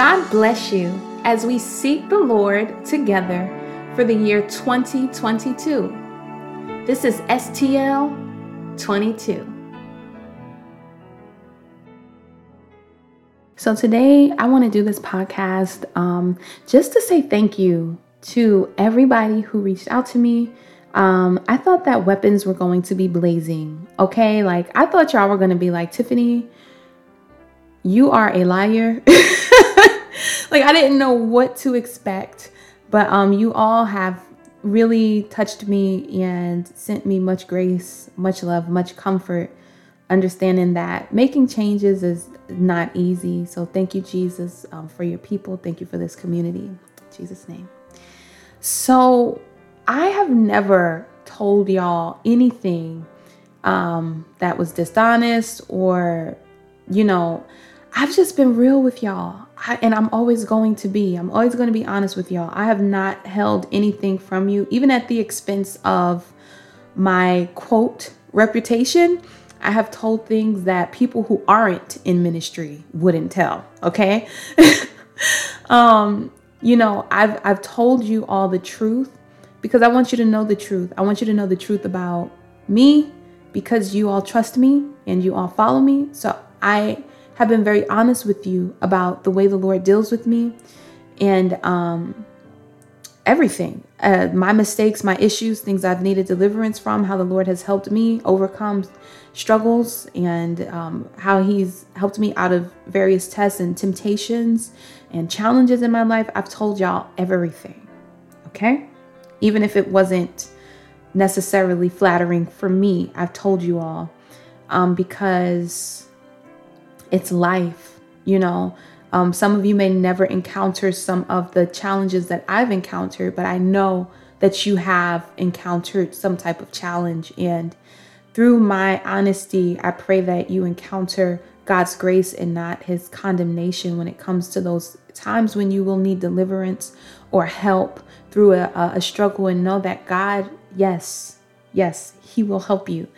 God bless you as we seek the Lord together for the year 2022. This is STL 22. So, today I want to do this podcast um, just to say thank you to everybody who reached out to me. Um, I thought that weapons were going to be blazing. Okay. Like, I thought y'all were going to be like, Tiffany, you are a liar. like I didn't know what to expect, but um you all have really touched me and sent me much grace, much love, much comfort, understanding that making changes is not easy. So thank you Jesus um, for your people. Thank you for this community. In Jesus name. So I have never told y'all anything um, that was dishonest or you know I've just been real with y'all. I, and I'm always going to be. I'm always going to be honest with y'all. I have not held anything from you, even at the expense of my quote reputation. I have told things that people who aren't in ministry wouldn't tell. Okay. um, you know, I've I've told you all the truth because I want you to know the truth. I want you to know the truth about me because you all trust me and you all follow me. So I have been very honest with you about the way the Lord deals with me and um, everything uh, my mistakes, my issues, things I've needed deliverance from, how the Lord has helped me overcome struggles, and um, how He's helped me out of various tests and temptations and challenges in my life. I've told y'all everything, okay? Even if it wasn't necessarily flattering for me, I've told you all um, because it's life, you know. Um, some of you may never encounter some of the challenges that I've encountered, but I know that you have encountered some type of challenge. And through my honesty, I pray that you encounter God's grace and not his condemnation when it comes to those times when you will need deliverance or help through a, a struggle and know that God, yes, yes, he will help you.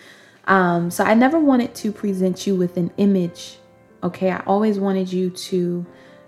Um, so I never wanted to present you with an image Okay, I always wanted you to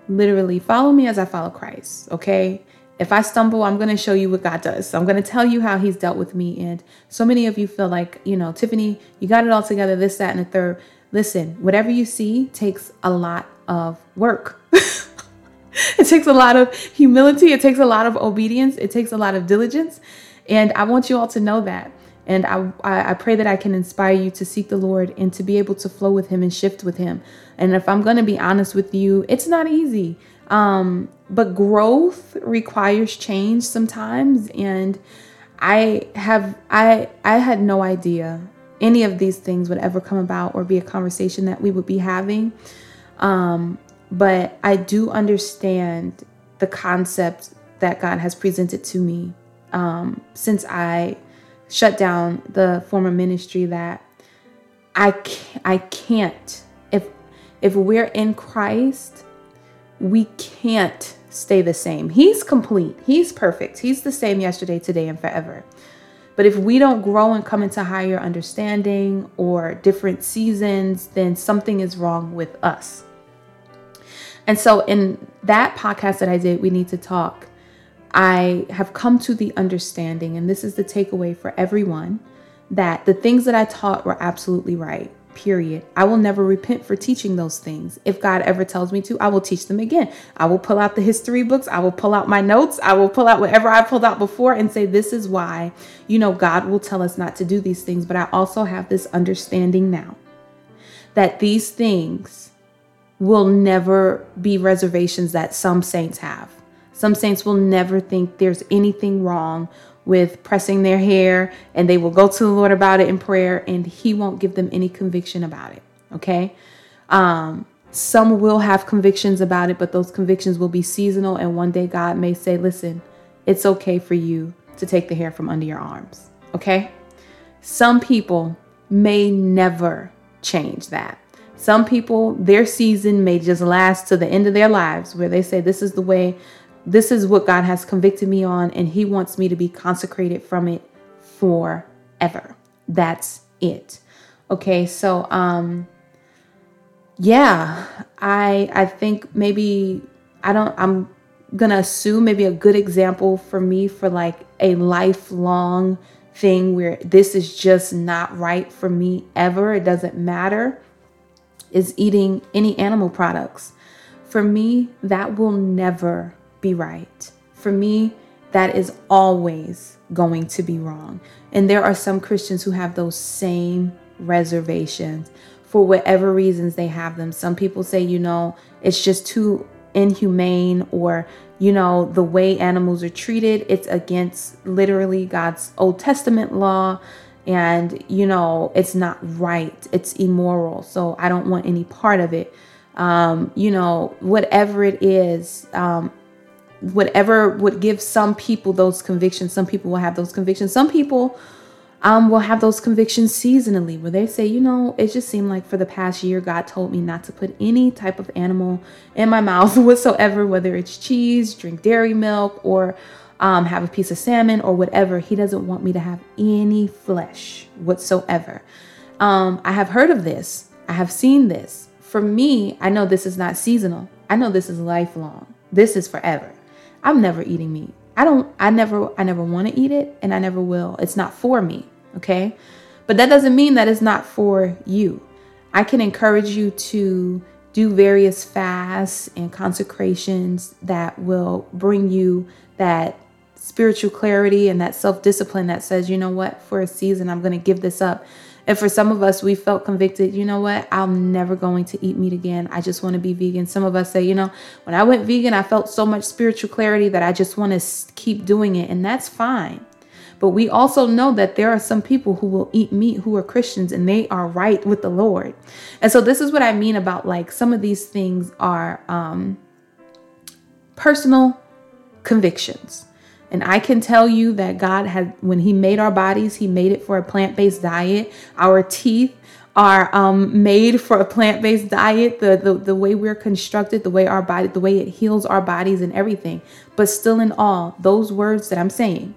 literally follow me as I follow Christ. Okay, if I stumble, I'm going to show you what God does. So I'm going to tell you how He's dealt with me. And so many of you feel like, you know, Tiffany, you got it all together, this, that, and the third. Listen, whatever you see takes a lot of work. it takes a lot of humility. It takes a lot of obedience. It takes a lot of diligence. And I want you all to know that. And I, I pray that I can inspire you to seek the Lord and to be able to flow with Him and shift with Him. And if I'm going to be honest with you, it's not easy. Um, but growth requires change sometimes. And I have, I, I had no idea any of these things would ever come about or be a conversation that we would be having. Um, but I do understand the concept that God has presented to me um, since I shut down the former ministry that I can't, I can't if if we're in Christ we can't stay the same. He's complete. He's perfect. He's the same yesterday, today and forever. But if we don't grow and come into higher understanding or different seasons, then something is wrong with us. And so in that podcast that I did, we need to talk I have come to the understanding, and this is the takeaway for everyone, that the things that I taught were absolutely right. Period. I will never repent for teaching those things. If God ever tells me to, I will teach them again. I will pull out the history books. I will pull out my notes. I will pull out whatever I pulled out before and say, This is why, you know, God will tell us not to do these things. But I also have this understanding now that these things will never be reservations that some saints have. Some saints will never think there's anything wrong with pressing their hair and they will go to the Lord about it in prayer and He won't give them any conviction about it. Okay. Um, some will have convictions about it, but those convictions will be seasonal. And one day God may say, listen, it's okay for you to take the hair from under your arms. Okay. Some people may never change that. Some people, their season may just last to the end of their lives where they say, This is the way this is what God has convicted me on, and He wants me to be consecrated from it forever. That's it. Okay, so um yeah, I I think maybe I don't, I'm gonna assume maybe a good example for me for like a lifelong thing where this is just not right for me ever, it doesn't matter, is eating any animal products. For me, that will never be right. For me, that is always going to be wrong. And there are some Christians who have those same reservations for whatever reasons they have them. Some people say, you know, it's just too inhumane or you know the way animals are treated it's against literally God's Old Testament law and you know it's not right it's immoral so I don't want any part of it um you know whatever it is um whatever would give some people those convictions some people will have those convictions some people um, will have those convictions seasonally where they say, you know, it just seemed like for the past year, God told me not to put any type of animal in my mouth whatsoever, whether it's cheese, drink dairy milk, or um, have a piece of salmon or whatever. He doesn't want me to have any flesh whatsoever. Um, I have heard of this, I have seen this. For me, I know this is not seasonal, I know this is lifelong, this is forever. I'm never eating meat. I don't I never I never want to eat it and I never will. It's not for me okay? But that doesn't mean that it's not for you. I can encourage you to do various fasts and consecrations that will bring you that spiritual clarity and that self discipline that says, you know what, for a season, I'm going to give this up. And for some of us, we felt convicted, you know what, I'm never going to eat meat again. I just want to be vegan. Some of us say, you know, when I went vegan, I felt so much spiritual clarity that I just want to keep doing it. And that's fine. But we also know that there are some people who will eat meat who are Christians and they are right with the Lord. And so this is what I mean about like some of these things are um, personal convictions. And I can tell you that God had, when He made our bodies, He made it for a plant based diet. Our teeth are um, made for a plant based diet, the, the, the way we're constructed, the way our body, the way it heals our bodies and everything. But still, in all, those words that I'm saying,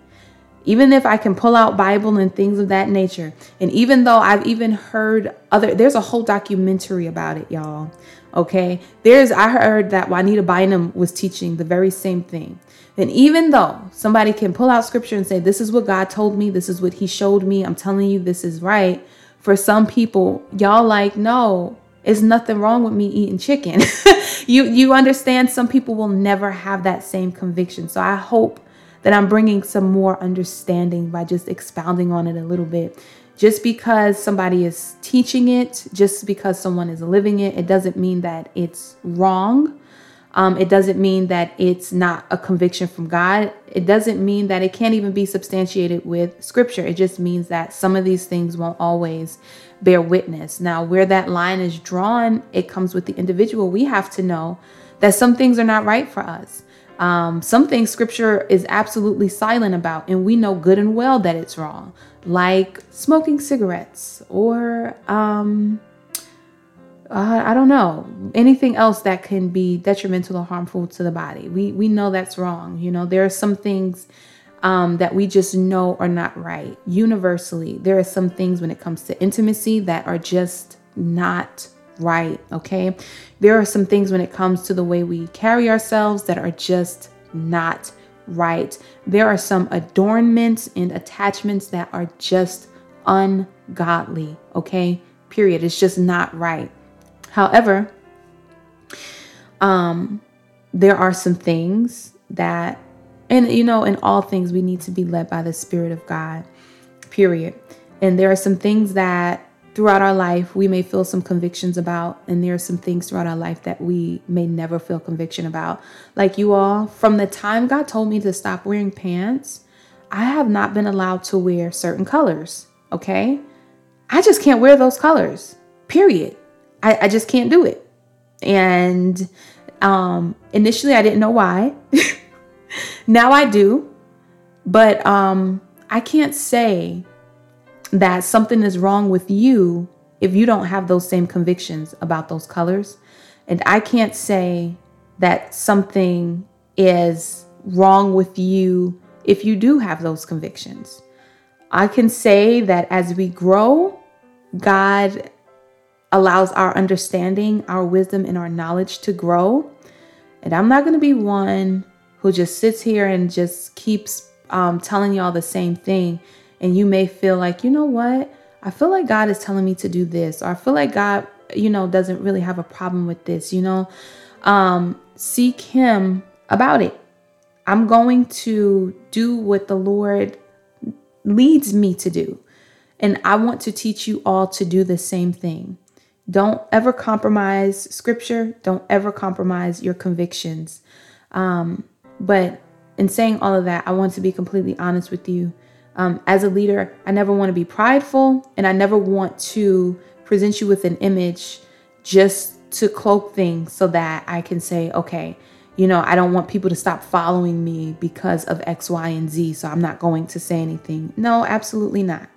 even if I can pull out Bible and things of that nature, and even though I've even heard other, there's a whole documentary about it, y'all. Okay, there's I heard that Juanita Bynum was teaching the very same thing. And even though somebody can pull out scripture and say, This is what God told me, this is what He showed me, I'm telling you, this is right. For some people, y'all like, no, it's nothing wrong with me eating chicken. you you understand some people will never have that same conviction. So I hope that I'm bringing some more understanding by just expounding on it a little bit. Just because somebody is teaching it, just because someone is living it, it doesn't mean that it's wrong. Um, it doesn't mean that it's not a conviction from God. It doesn't mean that it can't even be substantiated with scripture. It just means that some of these things won't always bear witness. Now, where that line is drawn, it comes with the individual. We have to know that some things are not right for us. Um, some things scripture is absolutely silent about, and we know good and well that it's wrong, like smoking cigarettes or um, uh, I don't know anything else that can be detrimental or harmful to the body. We we know that's wrong. You know there are some things um, that we just know are not right. Universally, there are some things when it comes to intimacy that are just not right. Okay. There are some things when it comes to the way we carry ourselves that are just not right. There are some adornments and attachments that are just ungodly. Okay. Period. It's just not right. However, um, there are some things that, and you know, in all things, we need to be led by the Spirit of God, period. And there are some things that throughout our life we may feel some convictions about and there are some things throughout our life that we may never feel conviction about. Like you all from the time god told me to stop wearing pants i have not been allowed to wear certain colors okay? I just can't wear those colors period i, I just can't do it and um initially i didn't know why now i do but um i can't say that something is wrong with you if you don't have those same convictions about those colors. And I can't say that something is wrong with you if you do have those convictions. I can say that as we grow, God allows our understanding, our wisdom, and our knowledge to grow. And I'm not going to be one who just sits here and just keeps um, telling y'all the same thing. And you may feel like, you know what? I feel like God is telling me to do this, or I feel like God, you know, doesn't really have a problem with this, you know. Um, seek Him about it. I'm going to do what the Lord leads me to do. And I want to teach you all to do the same thing. Don't ever compromise scripture. Don't ever compromise your convictions. Um, but in saying all of that, I want to be completely honest with you. Um, as a leader, I never want to be prideful and I never want to present you with an image just to cloak things so that I can say, okay, you know, I don't want people to stop following me because of X, Y, and Z. So I'm not going to say anything. No, absolutely not.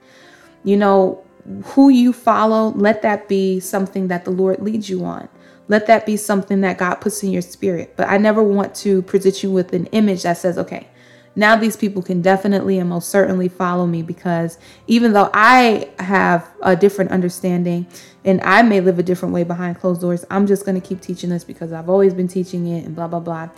You know, who you follow, let that be something that the Lord leads you on. Let that be something that God puts in your spirit. But I never want to present you with an image that says, okay, now these people can definitely and most certainly follow me because even though I have a different understanding and I may live a different way behind closed doors, I'm just going to keep teaching this because I've always been teaching it and blah, blah, blah.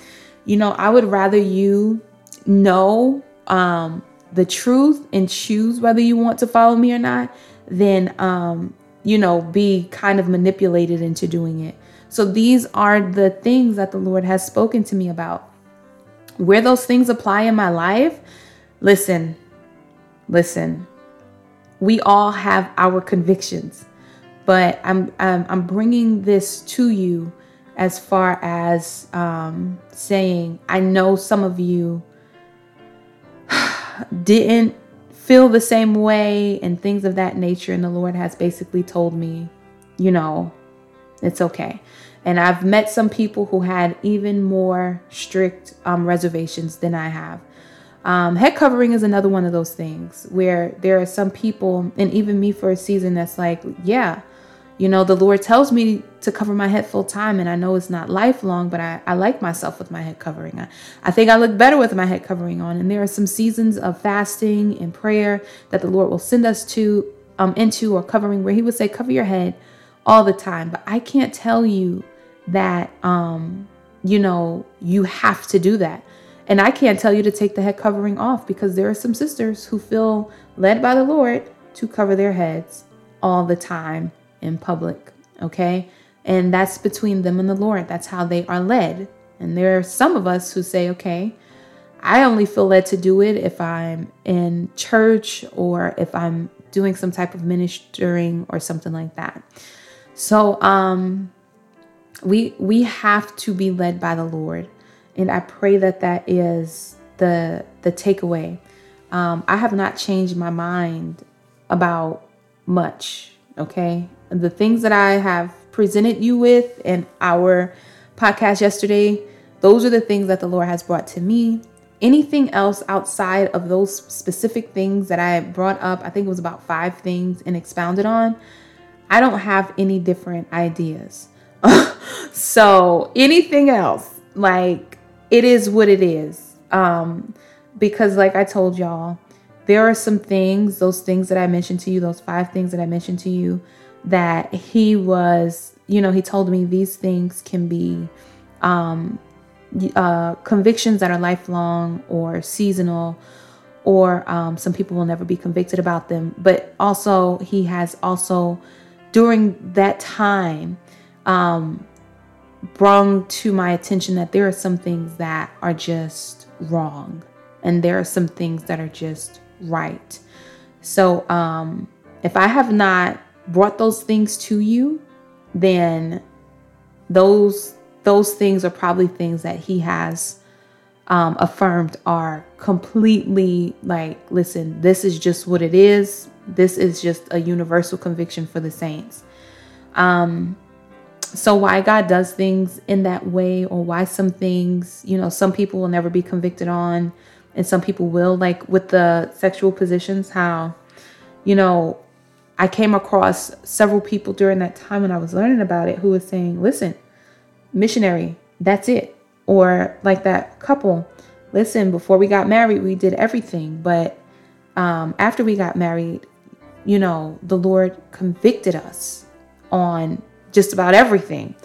You know, I would rather you know um, the truth and choose whether you want to follow me or not than, um, you know, be kind of manipulated into doing it. So these are the things that the Lord has spoken to me about. Where those things apply in my life, listen, listen. We all have our convictions, but I'm I'm, I'm bringing this to you as far as um, saying I know some of you didn't feel the same way and things of that nature. And the Lord has basically told me, you know, it's okay. And I've met some people who had even more strict um, reservations than I have. Um, head covering is another one of those things where there are some people, and even me for a season, that's like, yeah, you know, the Lord tells me to cover my head full time, and I know it's not lifelong, but I, I like myself with my head covering. I, I think I look better with my head covering on. And there are some seasons of fasting and prayer that the Lord will send us to um into or covering where He would say, cover your head all the time. But I can't tell you that um, you know, you have to do that. And I can't tell you to take the head covering off because there are some sisters who feel led by the Lord to cover their heads all the time in public, okay? And that's between them and the Lord. That's how they are led. And there are some of us who say, okay, I only feel led to do it if I'm in church or if I'm doing some type of ministering or something like that. So, um, we we have to be led by the Lord, and I pray that that is the the takeaway. Um, I have not changed my mind about much. Okay, the things that I have presented you with in our podcast yesterday, those are the things that the Lord has brought to me. Anything else outside of those specific things that I brought up, I think it was about five things and expounded on, I don't have any different ideas. so, anything else, like it is what it is. Um, because, like I told y'all, there are some things, those things that I mentioned to you, those five things that I mentioned to you, that he was, you know, he told me these things can be um, uh, convictions that are lifelong or seasonal, or um, some people will never be convicted about them. But also, he has also, during that time, um, brought to my attention that there are some things that are just wrong, and there are some things that are just right. So, um, if I have not brought those things to you, then those those things are probably things that he has um, affirmed are completely like, listen, this is just what it is. This is just a universal conviction for the saints. Um, so why God does things in that way, or why some things, you know, some people will never be convicted on, and some people will, like with the sexual positions, how, you know, I came across several people during that time when I was learning about it who was saying, listen, missionary, that's it. Or like that couple, listen, before we got married, we did everything. But um, after we got married, you know, the Lord convicted us on just about everything.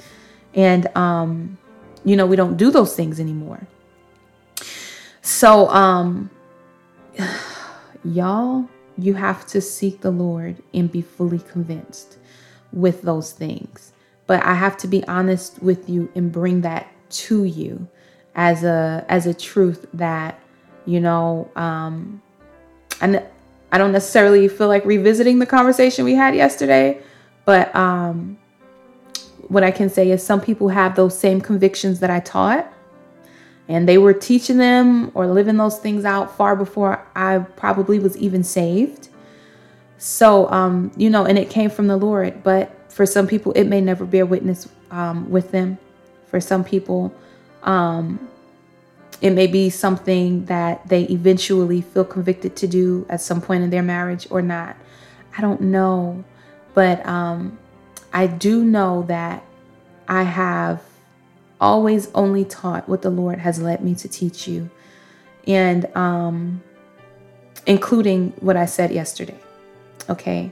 And, um, you know, we don't do those things anymore. So, um, y'all, you have to seek the Lord and be fully convinced with those things. But I have to be honest with you and bring that to you as a as a truth that you know um and I don't necessarily feel like revisiting the conversation we had yesterday, but um what I can say is some people have those same convictions that I taught and they were teaching them or living those things out far before I probably was even saved. So, um, you know, and it came from the Lord, but for some people, it may never bear witness um, with them. For some people, um, it may be something that they eventually feel convicted to do at some point in their marriage or not. I don't know. But um, I do know that I have always only taught what the Lord has led me to teach you, and um, including what I said yesterday. Okay.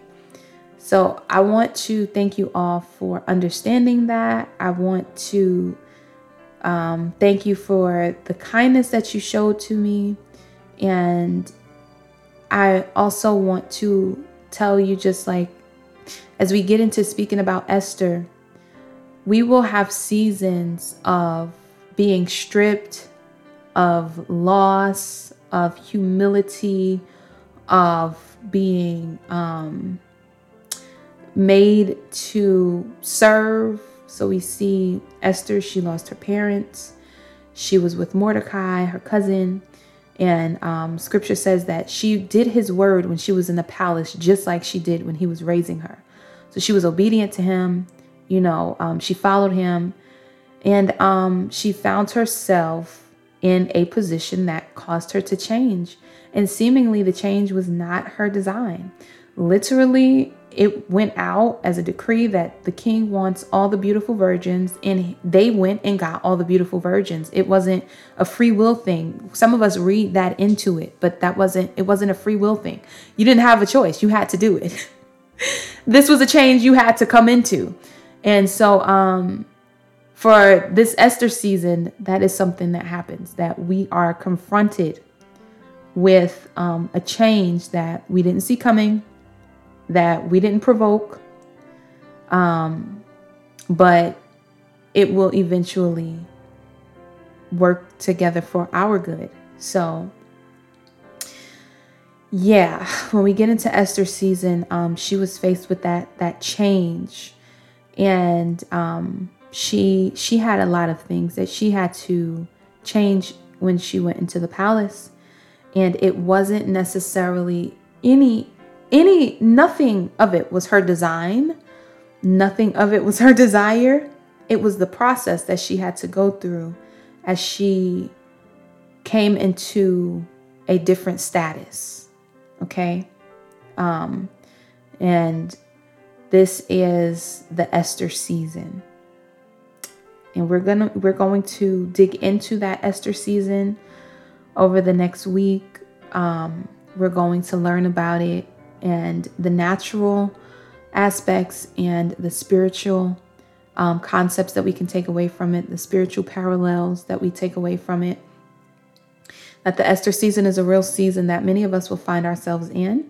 So I want to thank you all for understanding that. I want to um, thank you for the kindness that you showed to me. And I also want to tell you, just like as we get into speaking about Esther, we will have seasons of being stripped, of loss, of humility, of being um, made to serve. So we see Esther, she lost her parents. She was with Mordecai, her cousin. And um, scripture says that she did his word when she was in the palace, just like she did when he was raising her. So she was obedient to him. You know, um, she followed him. And um, she found herself in a position that caused her to change. And seemingly, the change was not her design. Literally, it went out as a decree that the king wants all the beautiful virgins, and they went and got all the beautiful virgins. It wasn't a free will thing. Some of us read that into it, but that wasn't it wasn't a free will thing. You didn't have a choice. You had to do it. this was a change you had to come into. And so um for this Esther season, that is something that happens that we are confronted with um, a change that we didn't see coming, that we didn't provoke, um, but it will eventually work together for our good. So, yeah, when we get into Esther's season, um, she was faced with that that change, and um, she she had a lot of things that she had to change when she went into the palace. And it wasn't necessarily any any nothing of it was her design. Nothing of it was her desire. It was the process that she had to go through as she came into a different status okay? Um and this is the Esther season and we're gonna we're going to dig into that Esther season over the next week. Um, we're going to learn about it and the natural aspects and the spiritual um, concepts that we can take away from it, the spiritual parallels that we take away from it. That the Esther season is a real season that many of us will find ourselves in.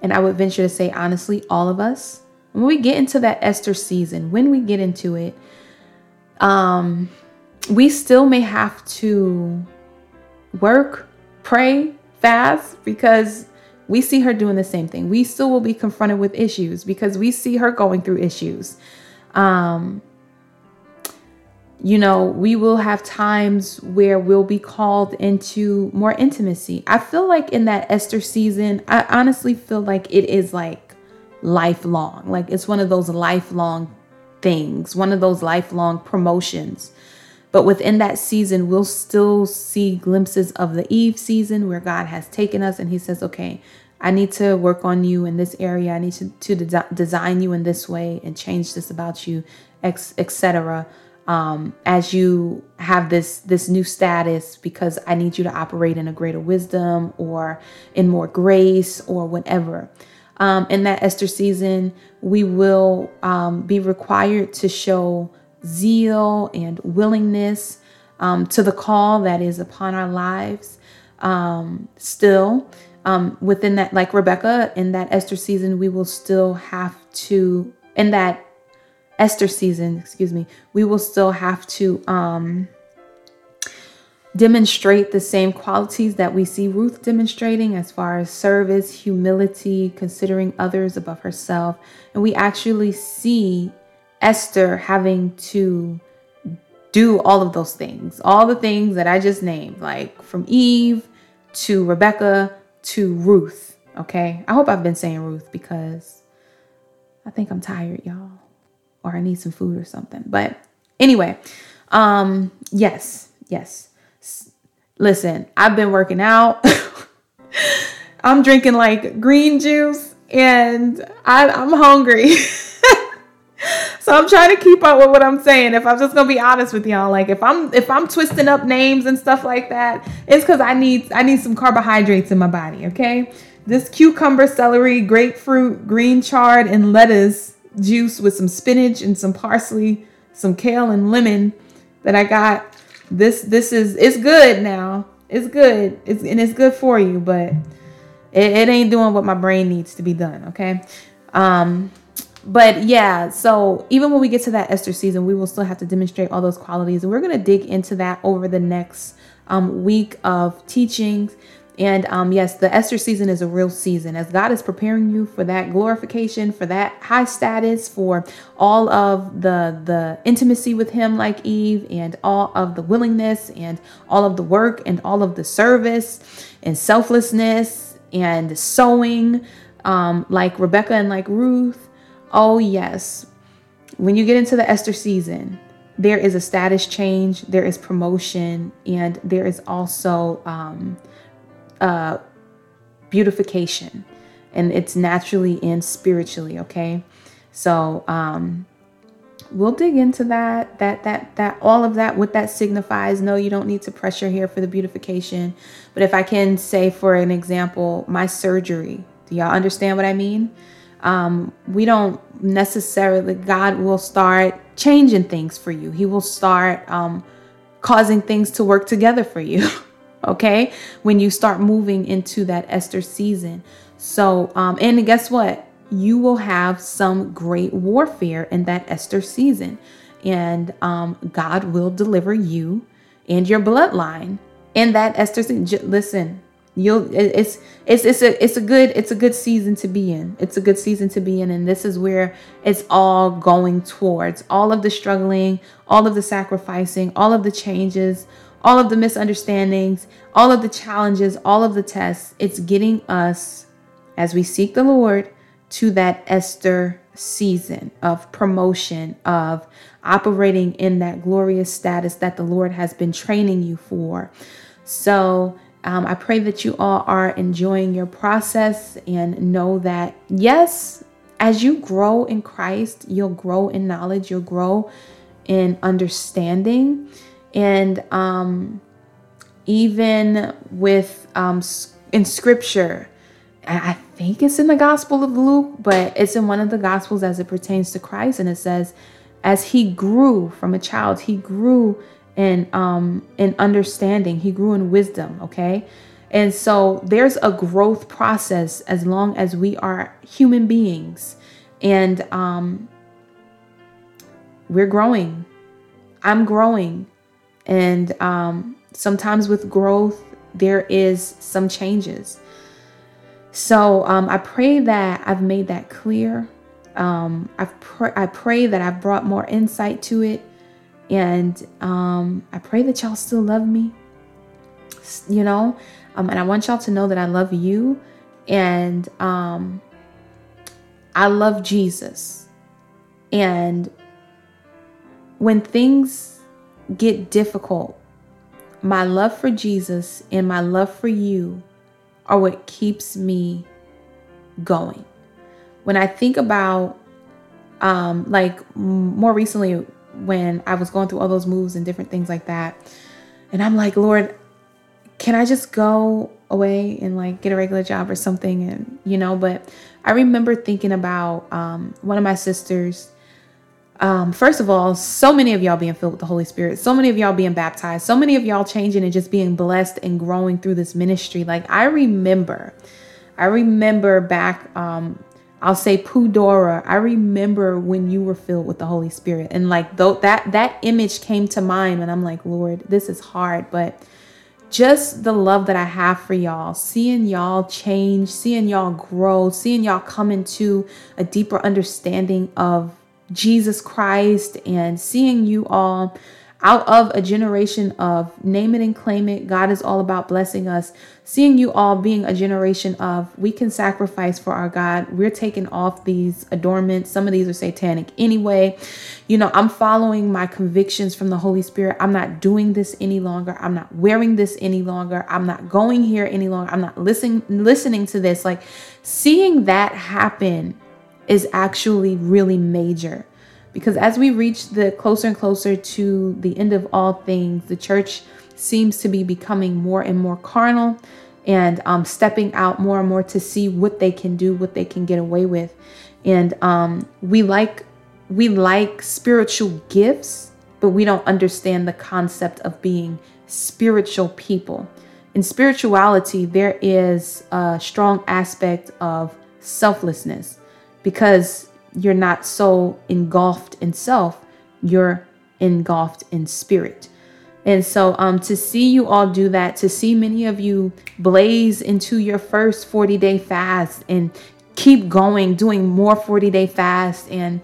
And I would venture to say, honestly, all of us, when we get into that Esther season, when we get into it, um, we still may have to work, pray, fast because we see her doing the same thing. We still will be confronted with issues because we see her going through issues. Um, you know, we will have times where we'll be called into more intimacy. I feel like in that Esther season, I honestly feel like it is like lifelong. Like it's one of those lifelong things, one of those lifelong promotions. But within that season, we'll still see glimpses of the Eve season where God has taken us and He says, okay, I need to work on you in this area. I need to, to de- design you in this way and change this about you, etc. Um, as you have this this new status, because I need you to operate in a greater wisdom or in more grace or whatever. Um, in that Esther season, we will um, be required to show zeal and willingness um, to the call that is upon our lives. Um, still, um, within that, like Rebecca, in that Esther season, we will still have to, in that Esther season, excuse me, we will still have to um, demonstrate the same qualities that we see Ruth demonstrating as far as service, humility, considering others above herself. And we actually see Esther having to do all of those things, all the things that I just named, like from Eve to Rebecca to Ruth. Okay. I hope I've been saying Ruth because I think I'm tired, y'all, or I need some food or something. But anyway, um, yes, yes. Listen, I've been working out. I'm drinking like green juice and I, I'm hungry. so I'm trying to keep up with what I'm saying. If I'm just gonna be honest with y'all, like if I'm if I'm twisting up names and stuff like that, it's because I need I need some carbohydrates in my body. Okay, this cucumber, celery, grapefruit, green chard, and lettuce juice with some spinach and some parsley, some kale and lemon that I got this this is it's good now. It's good. It's and it's good for you, but it, it ain't doing what my brain needs to be done. Okay. Um, but yeah, so even when we get to that Esther season, we will still have to demonstrate all those qualities, and we're gonna dig into that over the next um, week of teachings and um, yes, the Esther season is a real season as God is preparing you for that glorification, for that high status, for all of the the intimacy with Him, like Eve, and all of the willingness, and all of the work, and all of the service, and selflessness, and sowing, um, like Rebecca and like Ruth. Oh yes, when you get into the Esther season, there is a status change, there is promotion, and there is also um, uh, beautification and it's naturally and spiritually okay? So um we'll dig into that that that that all of that what that signifies. No you don't need to pressure here for the beautification but if i can say for an example my surgery do y'all understand what i mean? Um, we don't necessarily god will start changing things for you. He will start um, causing things to work together for you okay? When you start moving into that Esther season. So, um, and guess what? You will have some great warfare in that Esther season. And um, God will deliver you and your bloodline in that Esther season. Listen, you'll it's it's it's a it's a good it's a good season to be in it's a good season to be in and this is where it's all going towards all of the struggling all of the sacrificing all of the changes all of the misunderstandings, all of the challenges, all of the tests. It's getting us, as we seek the Lord, to that Esther season of promotion, of operating in that glorious status that the Lord has been training you for. So, um, I pray that you all are enjoying your process and know that, yes, as you grow in Christ, you'll grow in knowledge, you'll grow in understanding. And um, even with um, in scripture, I think it's in the Gospel of Luke, but it's in one of the Gospels as it pertains to Christ. And it says, as he grew from a child, he grew in um in understanding, he grew in wisdom, okay? And so there's a growth process as long as we are human beings. And um we're growing. I'm growing. And um, sometimes with growth, there is some changes. So um, I pray that I've made that clear. Um, I've pr- I pray that I've brought more insight to it. And um, I pray that y'all still love me, you know, um, and I want y'all to know that I love you and um, I love Jesus. And when things get difficult, my love for Jesus and my love for you are what keeps me going. When I think about, um, like more recently, when I was going through all those moves and different things like that, and I'm like, Lord, can I just go away and like get a regular job or something? And you know, but I remember thinking about um, one of my sisters um, first of all, so many of y'all being filled with the Holy Spirit, so many of y'all being baptized, so many of y'all changing and just being blessed and growing through this ministry. Like I remember, I remember back, um, I'll say Pudora. I remember when you were filled with the Holy Spirit, and like though that that image came to mind, and I'm like, Lord, this is hard, but just the love that I have for y'all, seeing y'all change, seeing y'all grow, seeing y'all come into a deeper understanding of Jesus Christ and seeing you all out of a generation of name it and claim it. God is all about blessing us. Seeing you all being a generation of we can sacrifice for our God. We're taking off these adornments. Some of these are satanic anyway. You know, I'm following my convictions from the Holy Spirit. I'm not doing this any longer. I'm not wearing this any longer. I'm not going here any longer. I'm not listening listening to this. Like seeing that happen is actually really major. Because as we reach the closer and closer to the end of all things, the church seems to be becoming more and more carnal and um, stepping out more and more to see what they can do, what they can get away with. And um, we like we like spiritual gifts, but we don't understand the concept of being spiritual people. In spirituality, there is a strong aspect of selflessness because you're not so engulfed in self, you're engulfed in spirit. And so um, to see you all do that, to see many of you blaze into your first 40 day fast and keep going, doing more 40 day fast, and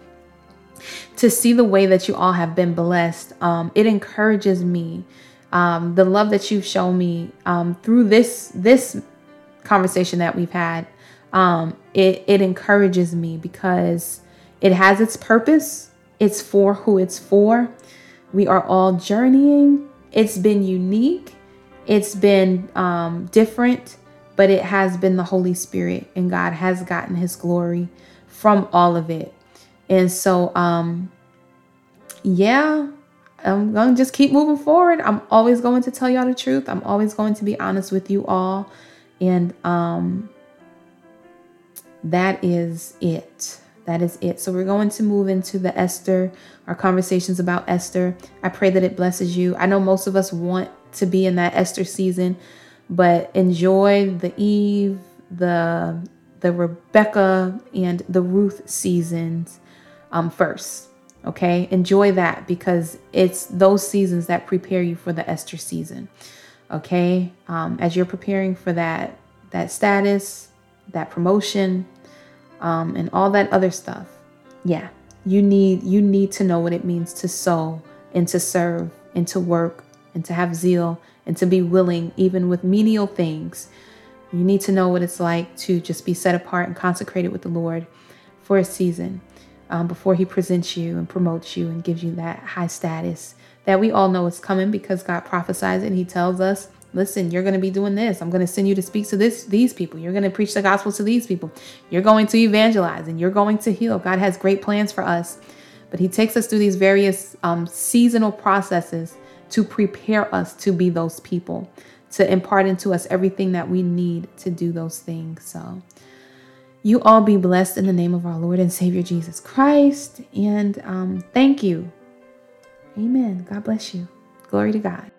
to see the way that you all have been blessed, um, it encourages me. Um, the love that you've shown me um, through this this conversation that we've had um, it, it encourages me because it has its purpose. It's for who it's for. We are all journeying. It's been unique. It's been um, different, but it has been the Holy Spirit, and God has gotten His glory from all of it. And so, um, yeah, I'm going to just keep moving forward. I'm always going to tell y'all the truth. I'm always going to be honest with you all. And um, that is it. That is it. So we're going to move into the Esther, our conversations about Esther. I pray that it blesses you. I know most of us want to be in that Esther season, but enjoy the Eve, the the Rebecca and the Ruth seasons um, first. Okay, enjoy that because it's those seasons that prepare you for the Esther season. Okay, um, as you're preparing for that that status, that promotion, um, and all that other stuff. Yeah, you need you need to know what it means to sow and to serve and to work and to have zeal and to be willing even with menial things. You need to know what it's like to just be set apart and consecrated with the Lord for a season um, before He presents you and promotes you and gives you that high status that we all know is coming because God prophesies and He tells us listen you're going to be doing this. I'm going to send you to speak to this these people. You're going to preach the gospel to these people. You're going to evangelize and you're going to heal. God has great plans for us. But he takes us through these various um, seasonal processes to prepare us to be those people to impart into us everything that we need to do those things. So you all be blessed in the name of our lord and savior jesus christ. And um, thank you. Amen. God bless you. Glory to god